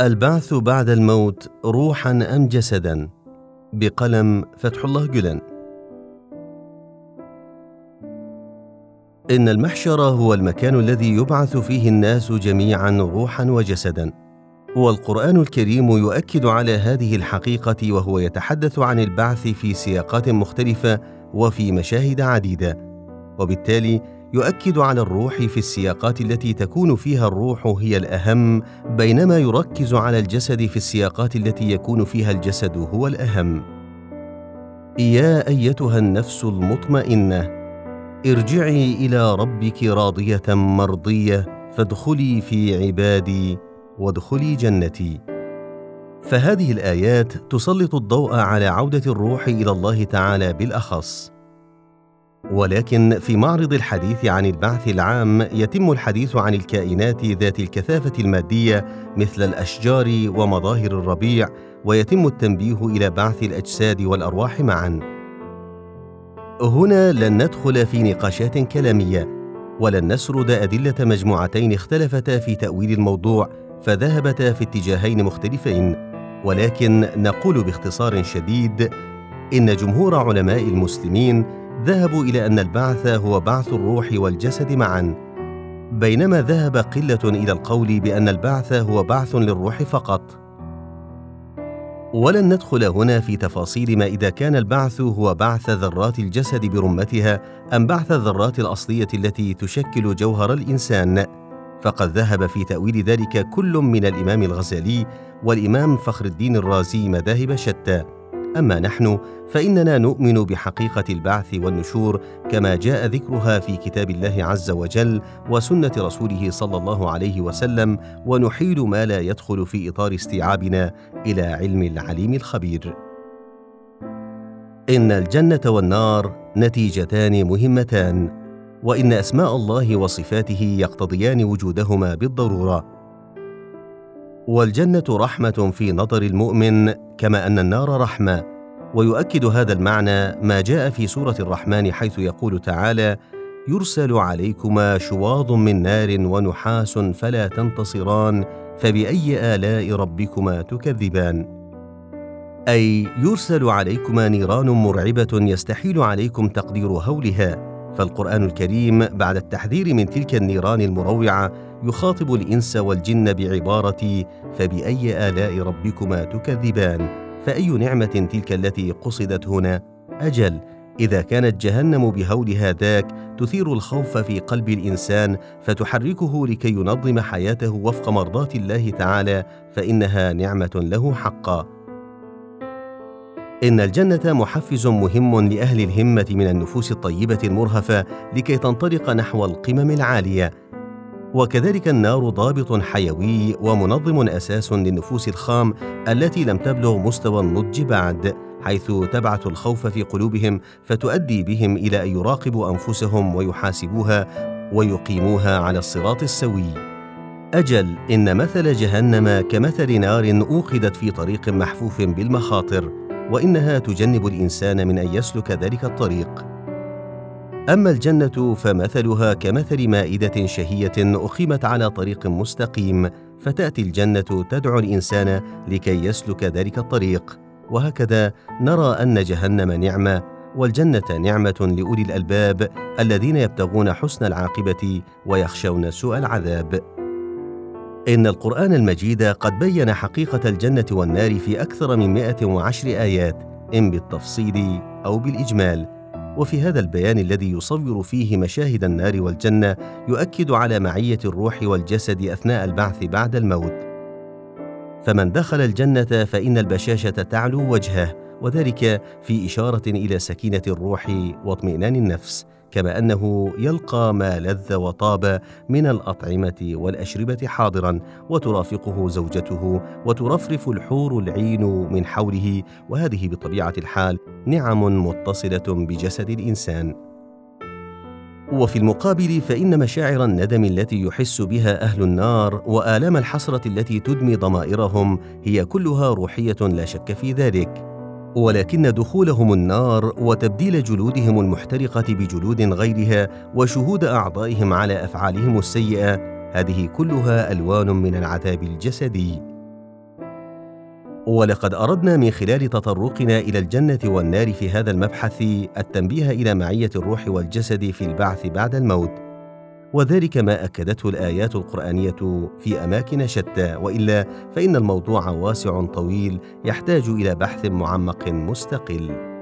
البعث بعد الموت روحا أم جسدا؟ بقلم فتح الله جلن. إن المحشر هو المكان الذي يبعث فيه الناس جميعا روحا وجسدا. والقران الكريم يؤكد على هذه الحقيقة وهو يتحدث عن البعث في سياقات مختلفة وفي مشاهد عديدة. وبالتالي يؤكد على الروح في السياقات التي تكون فيها الروح هي الأهم بينما يركز على الجسد في السياقات التي يكون فيها الجسد هو الأهم. يا أيتها النفس المطمئنة ارجعي إلى ربك راضية مرضية فادخلي في عبادي وادخلي جنتي. فهذه الآيات تسلط الضوء على عودة الروح إلى الله تعالى بالأخص. ولكن في معرض الحديث عن البعث العام يتم الحديث عن الكائنات ذات الكثافة المادية مثل الأشجار ومظاهر الربيع ويتم التنبيه إلى بعث الأجساد والأرواح معا. هنا لن ندخل في نقاشات كلامية ولن نسرد أدلة مجموعتين اختلفتا في تأويل الموضوع فذهبتا في اتجاهين مختلفين. ولكن نقول باختصار شديد إن جمهور علماء المسلمين ذهبوا إلى أن البعث هو بعث الروح والجسد معا. بينما ذهب قلة إلى القول بأن البعث هو بعث للروح فقط. ولن ندخل هنا في تفاصيل ما إذا كان البعث هو بعث ذرات الجسد برمتها أم بعث الذرات الأصلية التي تشكل جوهر الإنسان. فقد ذهب في تأويل ذلك كل من الإمام الغزالي والإمام فخر الدين الرازي مذاهب شتى. أما نحن فإننا نؤمن بحقيقة البعث والنشور كما جاء ذكرها في كتاب الله عز وجل وسنة رسوله صلى الله عليه وسلم ونحيل ما لا يدخل في إطار استيعابنا إلى علم العليم الخبير. إن الجنة والنار نتيجتان مهمتان وإن أسماء الله وصفاته يقتضيان وجودهما بالضرورة. والجنة رحمة في نظر المؤمن كما أن النار رحمة. ويؤكد هذا المعنى ما جاء في سورة الرحمن حيث يقول تعالى يرسل عليكما شواظ من نار ونحاس فلا تنتصران فبأي آلاء ربكما تكذبان؟ أي يرسل عليكما نيران مرعبة يستحيل عليكم تقدير هولها. فالقرآن الكريم بعد التحذير من تلك النيران المروعة يخاطب الإنس والجن بعبارة فبأي آلاء ربكما تكذبان؟ فأي نعمة تلك التي قصدت هنا؟ أجل إذا كانت جهنم بهولها ذاك تثير الخوف في قلب الإنسان فتحركه لكي ينظم حياته وفق مرضاة الله تعالى فإنها نعمة له حقا. إن الجنة محفز مهم لأهل الهمة من النفوس الطيبة المرهفة لكي تنطلق نحو القمم العالية، وكذلك النار ضابط حيوي ومنظم أساس للنفوس الخام التي لم تبلغ مستوى النضج بعد، حيث تبعث الخوف في قلوبهم فتؤدي بهم إلى أن يراقبوا أنفسهم ويحاسبوها ويقيموها على الصراط السوي. أجل إن مثل جهنم كمثل نار أوقدت في طريق محفوف بالمخاطر، وإنها تجنب الإنسان من أن يسلك ذلك الطريق أما الجنة فمثلها كمثل مائدة شهية أقيمت على طريق مستقيم فتأتي الجنة تدعو الإنسان لكي يسلك ذلك الطريق. وهكذا نرى أن جهنم نعمة والجنة نعمة لأولي الألباب الذين يبتغون حسن العاقبة ويخشون سوء العذاب. إن القرآن المجيد قد بين حقيقة الجنة والنار في أكثر من 110 آيات إن بالتفصيل أو بالإجمال. وفي هذا البيان الذي يصور فيه مشاهد النار والجنة يؤكد على معية الروح والجسد أثناء البعث بعد الموت. فمن دخل الجنة فإن البشاشة تعلو وجهه وذلك في إشارة إلى سكينة الروح واطمئنان النفس. كما أنه يلقى ما لذ وطاب من الأطعمة والأشربة حاضرا وترافقه زوجته وترفرف الحور العين من حوله وهذه بطبيعة الحال نعم متصلة بجسد الإنسان. وفي المقابل فإن مشاعر الندم التي يحس بها أهل النار وآلام الحسرة التي تدمي ضمائرهم هي كلها روحية لا شك في ذلك. ولكن دخولهم النار وتبديل جلودهم المحترقة بجلود غيرها وشهود أعضائهم على أفعالهم السيئة هذه كلها ألوان من العذاب الجسدي. ولقد أردنا من خلال تطرقنا إلى الجنة والنار في هذا المبحث التنبيه إلى معية الروح والجسد في البعث بعد الموت. وذلك ما أكدته الآيات القرآنية في أماكن شتى وإلا فإن الموضوع واسع طويل يحتاج إلى بحث معمق مستقل.